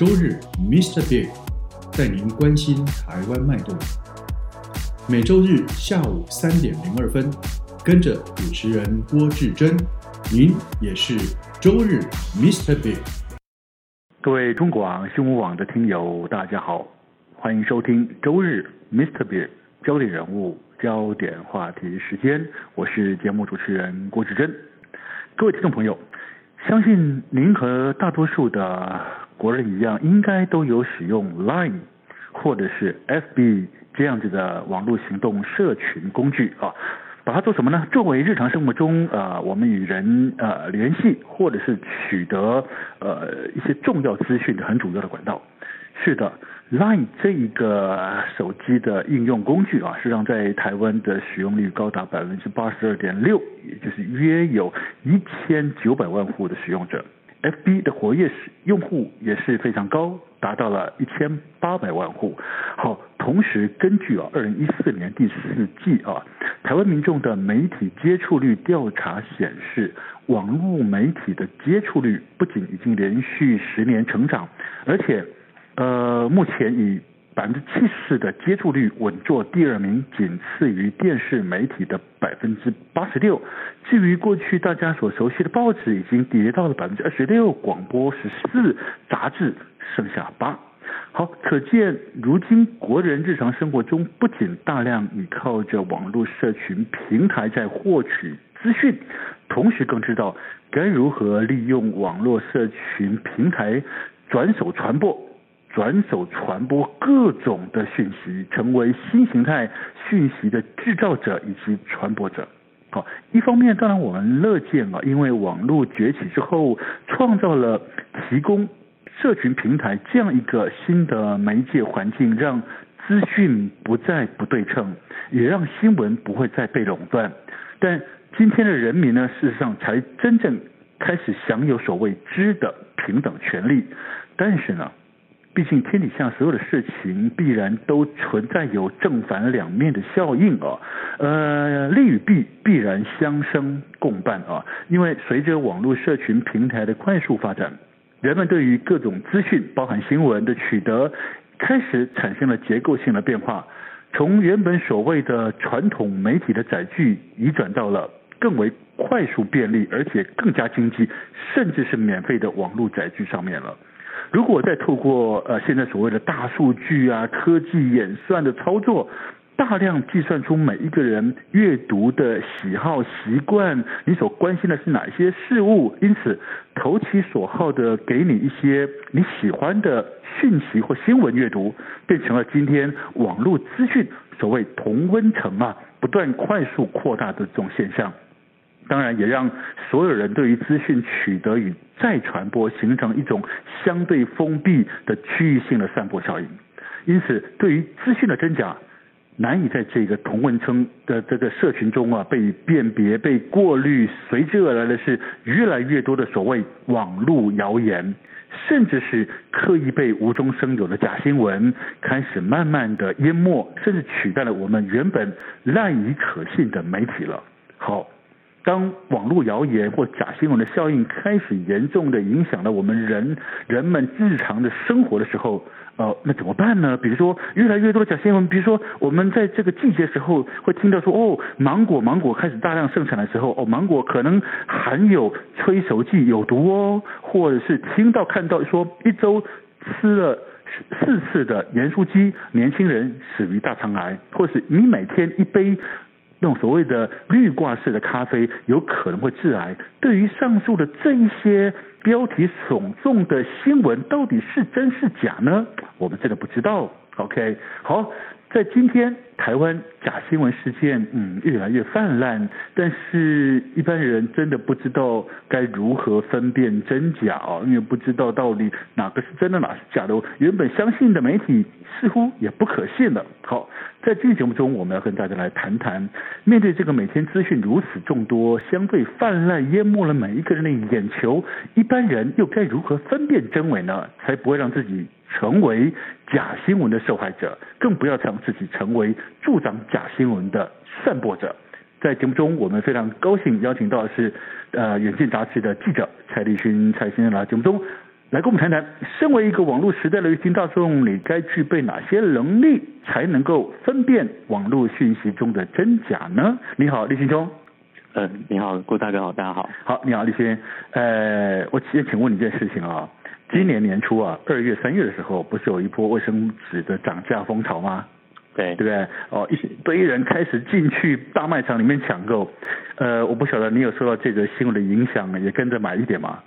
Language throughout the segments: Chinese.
周日，Mr. Big 带您关心台湾脉动。每周日下午三点零二分，跟着主持人郭志珍，您也是周日 Mr. Big。各位中广新闻网的听友，大家好，欢迎收听周日 Mr. Big 焦点人物、焦点话题时间，我是节目主持人郭志珍。各位听众朋友，相信您和大多数的国人一样，应该都有使用 Line 或者是 FB 这样子的网络行动社群工具啊，把它做什么呢？作为日常生活中呃我们与人呃联系或者是取得呃一些重要资讯的很主要的管道。是的，Line 这一个手机的应用工具啊，实际上在台湾的使用率高达百分之八十二点六，也就是约有一千九百万户的使用者。FB 的活跃用户也是非常高，达到了一千八百万户。好，同时根据啊，二零一四年第四季啊，台湾民众的媒体接触率调查显示，网络媒体的接触率不仅已经连续十年成长，而且呃，目前已百分之七十的接触率稳坐第二名，仅次于电视媒体的百分之八十六。至于过去大家所熟悉的报纸，已经跌到了百分之二十六，广播十四，杂志剩下八。好，可见如今国人日常生活中不仅大量依靠着网络社群平台在获取资讯，同时更知道该如何利用网络社群平台转手传播。转手传播各种的讯息，成为新形态讯息的制造者以及传播者。好，一方面当然我们乐见啊，因为网络崛起之后，创造了提供社群平台这样一个新的媒介环境，让资讯不再不对称，也让新闻不会再被垄断。但今天的人民呢，事实上才真正开始享有所谓知的平等权利。但是呢，毕竟天底下所有的事情必然都存在有正反两面的效应啊，呃，利与弊必然相生共伴啊。因为随着网络社群平台的快速发展，人们对于各种资讯，包含新闻的取得，开始产生了结构性的变化，从原本所谓的传统媒体的载具，移转到了更为快速便利，而且更加经济，甚至是免费的网络载具上面了。如果再透过呃现在所谓的大数据啊、科技演算的操作，大量计算出每一个人阅读的喜好习惯，你所关心的是哪些事物，因此投其所好的给你一些你喜欢的讯息或新闻阅读，变成了今天网络资讯所谓同温层啊不断快速扩大的这种现象。当然，也让所有人对于资讯取得与再传播形成一种相对封闭的区域性的散播效应。因此，对于资讯的真假，难以在这个同文层的这个社群中啊被辨别、被过滤。随之而来的是越来越多的所谓网络谣言，甚至是刻意被无中生有的假新闻，开始慢慢的淹没，甚至取代了我们原本赖以可信的媒体了。好。当网络谣言或假新闻的效应开始严重的影响了我们人人们日常的生活的时候，呃，那怎么办呢？比如说，越来越多的假新闻，比如说，我们在这个季节时候会听到说，哦，芒果芒果开始大量盛产的时候，哦，芒果可能含有催熟剂，有毒哦，或者是听到看到说，一周吃了四次的盐酥鸡，年轻人死于大肠癌，或是你每天一杯。那种所谓的绿挂式的咖啡有可能会致癌。对于上述的这一些标题耸动的新闻，到底是真是假呢？我们真的不知道。OK，好，在今天，台湾假新闻事件嗯越来越泛滥，但是一般人真的不知道该如何分辨真假哦，因为不知道到底哪个是真的，哪是假的。原本相信的媒体似乎也不可信了。好，在这个节目中，我们要跟大家来谈谈，面对这个每天资讯如此众多、相对泛滥、淹没了每一个人的眼球，一般人又该如何分辨真伪呢？才不会让自己成为假新闻的受害者，更不要让自己成为助长假新闻的散播者。在节目中，我们非常高兴邀请到的是呃《远见》杂志的记者蔡立勋蔡先生来节目中来跟我们谈谈，身为一个网络时代的人大众，你该具备哪些能力才能够分辨网络讯息中的真假呢？你好，立勋兄。嗯、呃，你好，郭大哥好，大家好。好，你好，立勋。呃，我先请问你一件事情啊。今年年初啊，二月、三月的时候，不是有一波卫生纸的涨价风潮吗？对，对不对？哦，一堆人开始进去大卖场里面抢购。呃，我不晓得你有受到这个新闻的影响，也跟着买一点吗？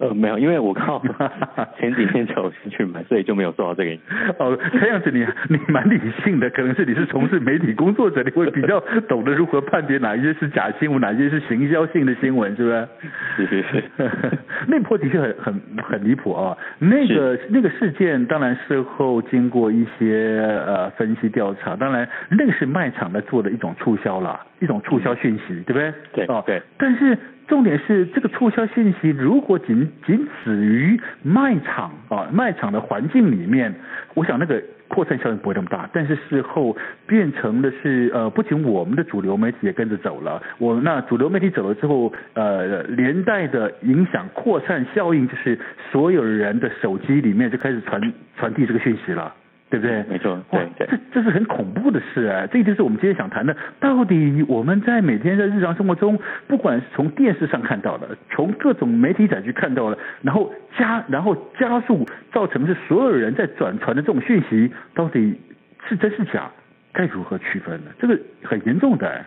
呃，没有，因为我靠 前几天就去买，所以就没有受到这个影响。哦，看样子你你蛮理性的，可能是你是从事媒体工作者，你会比较懂得如何判别哪一些是假新闻，哪一些是行销性的新闻，是不是？是是是。那波的确很很很离谱啊！那个那个事件，当然事后经过一些呃分析调查，当然那个是卖场在做的一种促销啦，一种促销讯息，对不对？对。哦，对。但是。重点是这个促销信息，如果仅仅止于卖场啊，卖场的环境里面，我想那个扩散效应不会那么大。但是事后变成的是，呃，不仅我们的主流媒体也跟着走了，我那主流媒体走了之后，呃，连带的影响扩散效应，就是所有人的手机里面就开始传传递这个讯息了。对不对？没错，对对，这这是很恐怖的事啊！这一定是我们今天想谈的。到底我们在每天在日常生活中，不管是从电视上看到的，从各种媒体载具看到的，然后加然后加速造成是所有人在转传的这种讯息，到底是真是假？该如何区分呢？这个很严重的。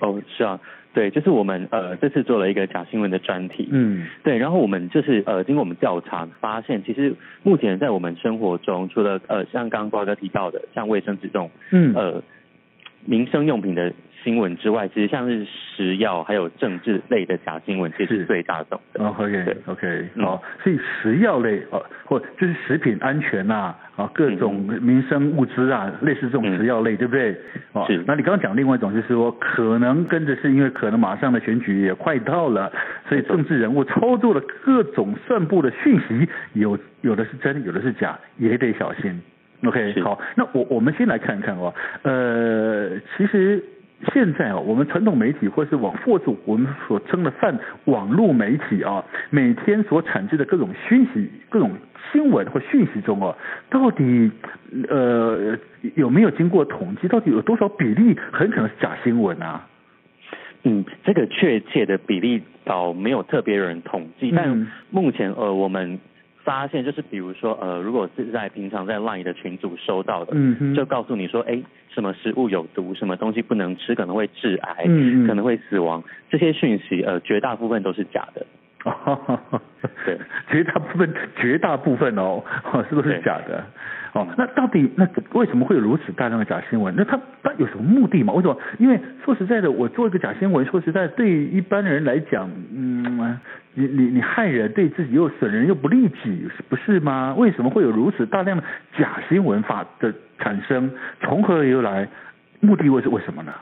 哦，是啊。对，就是我们呃这次做了一个假新闻的专题，嗯，对，然后我们就是呃经过我们调查发现，其实目前在我们生活中，除了呃像刚刚瓜哥提到的，像卫生纸这种，嗯，呃民生用品的。新闻之外，其实像是食药还有政治类的假新闻，其实是最大众的。哦，OK，OK，、好，所以食药类哦，或就是食品安全呐，啊，各种民生物资啊，嗯、类似这种食药类，对不对？哦，是。那你刚刚讲另外一种，就是说可能跟着是因为可能马上的选举也快到了，所以政治人物操作了各种散布的讯息，有有的是真，有的是假，也得小心。OK，好，那我我们先来看一看哦，呃，其实。现在啊，我们传统媒体或是网或者我们所称的泛网络媒体啊，每天所产生的各种讯息、各种新闻或讯息中啊，到底呃有没有经过统计？到底有多少比例很可能是假新闻啊？嗯，这个确切的比例倒没有特别有人统计，嗯、但目前呃我们。发现就是，比如说，呃，如果是在平常在 LINE 的群组收到的，嗯哼，就告诉你说，哎，什么食物有毒，什么东西不能吃，可能会致癌，嗯，可能会死亡，这些讯息，呃，绝大部分都是假的。哦，对，绝大部分，绝大部分哦，是不是假的？哦，那到底那为什么会有如此大量的假新闻？那他他有什么目的吗？为什么？因为说实在的，我做一个假新闻，说实在，对一般人来讲，嗯，你你你害人，对自己又损人又不利己，不是吗？为什么会有如此大量的假新闻法的产生？从何而来？目的为是为什么呢？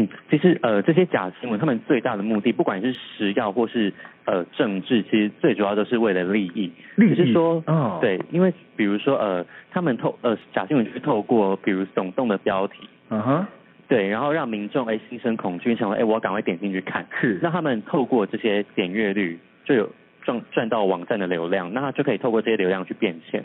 嗯，其实呃，这些假新闻，他们最大的目的，不管是食药或是呃政治，其实最主要都是为了利益。利益。就是说，哦，对，因为比如说呃，他们透呃假新闻就是透过比如耸动的标题，嗯哼，对，然后让民众哎心生恐惧，想说哎我要赶快点进去看，是，让他们透过这些点阅率就有赚赚到网站的流量，那他就可以透过这些流量去变现。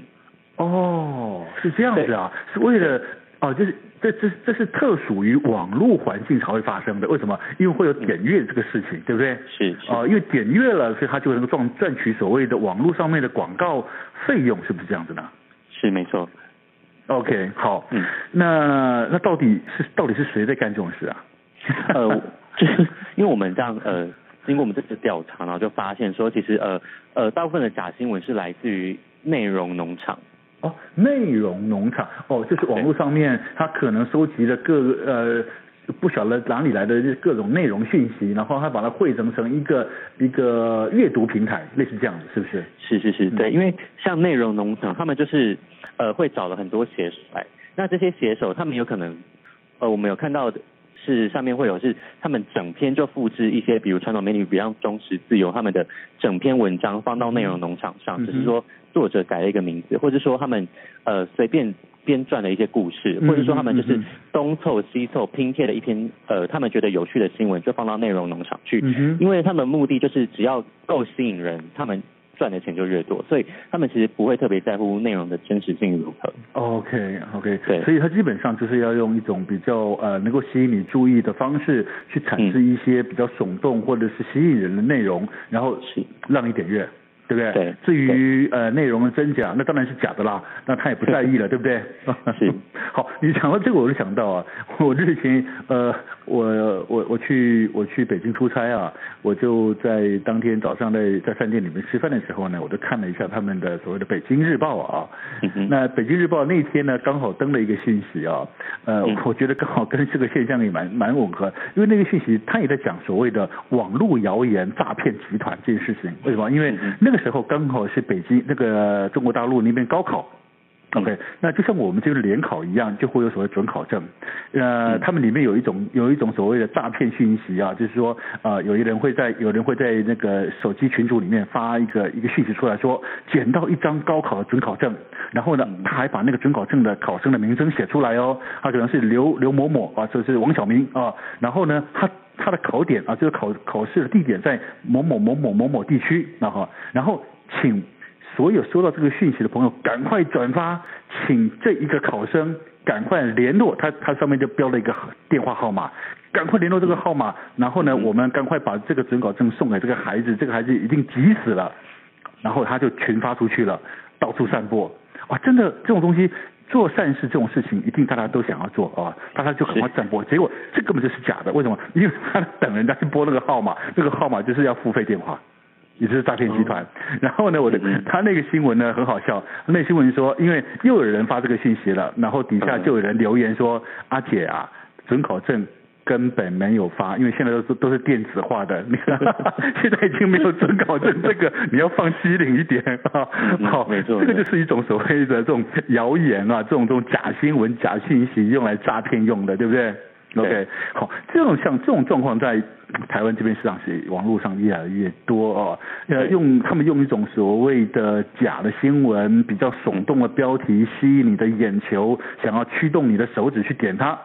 哦，是这样子啊，是为了。哦，就是这这这是特属于网络环境才会发生的，为什么？因为会有点阅这个事情，对不对？是。哦、呃，因为点阅了，所以他就能够赚赚取所谓的网络上面的广告费用，是不是这样子呢？是，没错。OK，好。嗯。那那到底是到底是谁在干这种事啊？呃，就是因为我们这样呃，经过我们这次调查，然后就发现说，其实呃呃，大部分的假新闻是来自于内容农场。哦，内容农场哦，就是网络上面他可能收集了各呃不晓得哪里来的各种内容讯息，然后他把它汇整成一个一个阅读平台，类似这样子，是不是？是是是，对，因为像内容农场，他们就是呃会找了很多写手来，那这些写手他们有可能呃我们有看到的。是上面会有是他们整篇就复制一些，比如传统媒体，比较忠实自由他们的整篇文章放到内容农场上，只、嗯、是说作者改了一个名字，或者说他们呃随便编撰了一些故事，或者说他们就是东凑西凑拼贴的一篇呃他们觉得有趣的新闻，就放到内容农场去、嗯，因为他们目的就是只要够吸引人，他们。赚的钱就越多，所以他们其实不会特别在乎内容的真实性如何。OK OK，对，所以他基本上就是要用一种比较呃能够吸引你注意的方式去产生一些比较耸动或者是吸引人的内容，然后让你点阅。对不对？对。至于呃内容的真假，那当然是假的啦。那他也不在意了，对不对？是。好，你讲到这个，我就想到啊，我之前呃，我我我去我去北京出差啊，我就在当天早上在在饭店里面吃饭的时候呢，我就看了一下他们的所谓的《北京日报》啊。嗯、那《北京日报》那天呢，刚好登了一个信息啊，呃，嗯、我觉得刚好跟这个现象也蛮蛮吻合，因为那个信息他也在讲所谓的网络谣言诈骗集团这件事情。为什么？因为那个。时候刚好是北京那个中国大陆那边高考，OK，那就像我们这个联考一样，就会有所谓准考证。呃，他们里面有一种有一种所谓的诈骗讯息啊，就是说呃，有一人会在有人会在那个手机群组里面发一个一个讯息出来说，捡到一张高考的准考证，然后呢，他还把那个准考证的考生的名称写出来哦，他可能是刘刘某某啊，这是王小明啊，然后呢，他。他的考点啊，这个考考试的地点在某某某某某某地区，那哈，然后请所有收到这个讯息的朋友赶快转发，请这一个考生赶快联络他，他上面就标了一个电话号码，赶快联络这个号码，然后呢，我们赶快把这个准考证送给这个孩子，这个孩子已经急死了，然后他就群发出去了，到处散播，哇，真的这种东西。做善事这种事情，一定大家都想要做啊，大家就赶快散播。结果这根本就是假的，为什么？因为他等人家去拨那个号码，那个号码就是要付费电话，也就是诈骗集团。然后呢，我的他那个新闻呢很好笑，那新闻说，因为又有人发这个信息了，然后底下就有人留言说：“阿姐啊，准考证。”根本没有发，因为现在都是都是电子化的，你 看现在已经没有准考证，这个 你要放机灵一点 啊。好，没错，这个就是一种所谓的这种谣言啊，这种这种假新闻、假信息用来诈骗用的，对不对？OK，好，这种像这种状况在台湾这边市场是网络上越来越多哦。呃，用他们用一种所谓的假的新闻，比较耸动的标题吸引你的眼球，想要驱动你的手指去点它，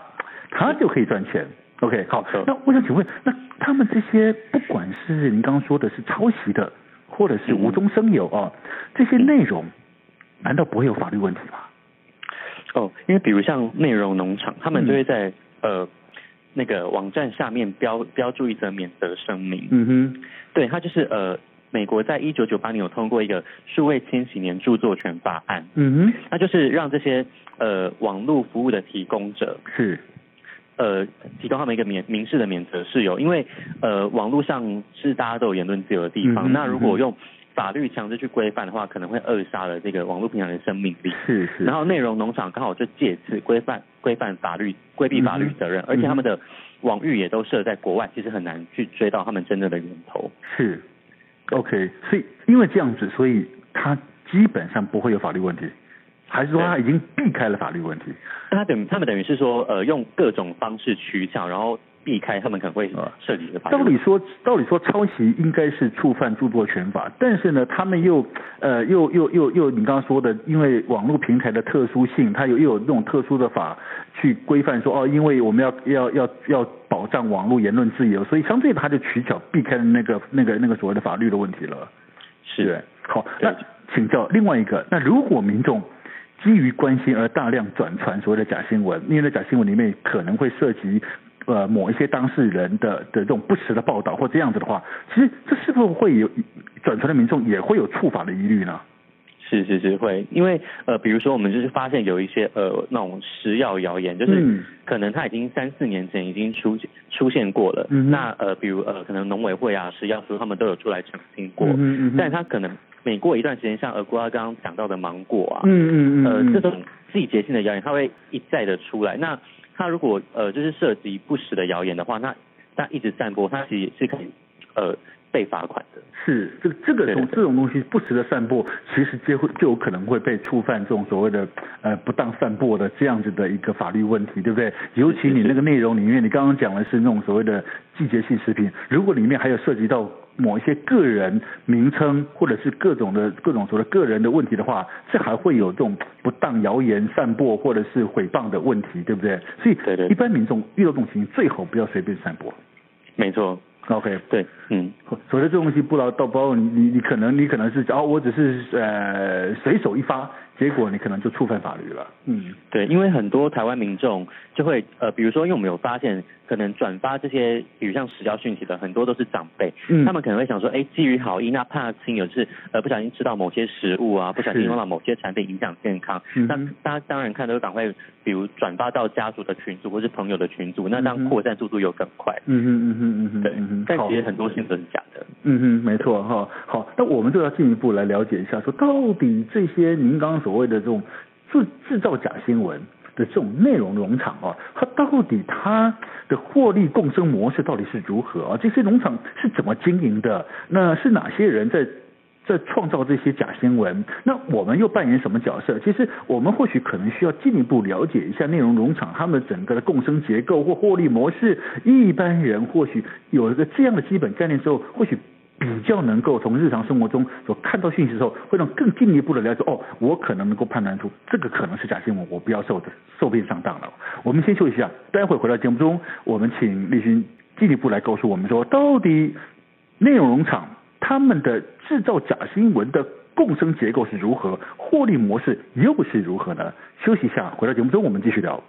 它就可以赚钱。OK，好，那我想请问，那他们这些不管是您刚刚说的是抄袭的，或者是无中生有啊，这些内容，难道不会有法律问题吗？哦，因为比如像内容农场，他们就会在、嗯、呃那个网站下面标标注一则免责声明。嗯哼，对，它就是呃美国在一九九八年有通过一个数位千禧年著作权法案。嗯哼，那就是让这些呃网络服务的提供者是。呃，提供他们一个免民事的免责事由，因为呃，网络上是大家都有言论自由的地方，嗯、那如果用法律强制去规范的话，可能会扼杀了这个网络平台的生命力。是是。然后内容农场刚好就借此规范规范法律，规避法律责任、嗯，而且他们的网域也都设在国外，其实很难去追到他们真正的源头。是。OK，所以因为这样子，所以他基本上不会有法律问题。还是说他已经避开了法律问题？他等他们等于是说，呃，用各种方式取巧，然后避开他们可能会涉及的法律。道理说，道理说抄袭应该是触犯著作权法，但是呢，他们又呃又又又又你刚刚说的，因为网络平台的特殊性，它有又有那种特殊的法去规范说，哦，因为我们要要要要保障网络言论自由，所以相对他就取巧避开了那个那个那个所谓的法律的问题了。是，好，那请教另外一个，那如果民众基于关心而大量转传所谓的假新闻，因为那假新闻里面可能会涉及呃某一些当事人的的这种不实的报道或这样子的话，其实这是不是会有转传的民众也会有触法的疑虑呢？是是是会，因为呃，比如说我们就是发现有一些呃那种食药谣言，就是可能它已经三四年前已经出出现过了。嗯。那呃，比如呃，可能农委会啊、食药署他们都有出来澄清过。嗯嗯。但它可能每过一段时间，像呃，国华刚刚讲到的芒果啊，嗯嗯呃，这种季节性的谣言，它会一再的出来。那它如果呃就是涉及不实的谣言的话，那它一直散播，它其实是可以呃。被罚款的是这个这个东这种东西不实的散播，其实就会就有可能会被触犯这种所谓的呃不当散播的这样子的一个法律问题，对不对？尤其你那个内容里面，你刚刚讲的是那种所谓的季节性食品，如果里面还有涉及到某一些个人名称或者是各种的各种所谓的个人的问题的话，这还会有这种不当谣言散播或者是诽谤的问题，对不对？所以一般民众遇到这种情形，最好不要随便散播。没错。OK，对，嗯，所以这东西不知道到包你你你可能你可能是哦，我只是呃随手一发。结果你可能就触犯法律了。嗯，对，因为很多台湾民众就会呃，比如说，因为我们有发现，可能转发这些，比如像食药讯息的很多都是长辈，嗯，他们可能会想说，哎，基于好意，那怕亲友是呃不小心吃到某些食物啊，不小心用到某些产品影响健康，那大家当然看都赶快，比如转发到家族的群组或是朋友的群组，那这样扩散速度又更快。嗯嗯嗯嗯嗯，对，但其实很多新闻是假的。嗯嗯，没错哈。好，那我们就要进一步来了解一下，说到底这些您刚刚所谓的这种制制造假新闻的这种内容农场啊，它到底它的获利共生模式到底是如何啊？这些农场是怎么经营的？那是哪些人在在创造这些假新闻？那我们又扮演什么角色？其实我们或许可能需要进一步了解一下内容农场他们整个的共生结构或获利模式。一般人或许有一个这样的基本概念之后，或许。比较能够从日常生活中所看到讯息的时候，会让更进一步的了解哦，我可能能够判断出这个可能是假新闻，我不要受受骗上当了。我们先休息一下，待会回到节目中，我们请立勋进一步来告诉我们说，到底内容农场他们的制造假新闻的共生结构是如何，获利模式又是如何呢？休息一下，回到节目中我们继续聊。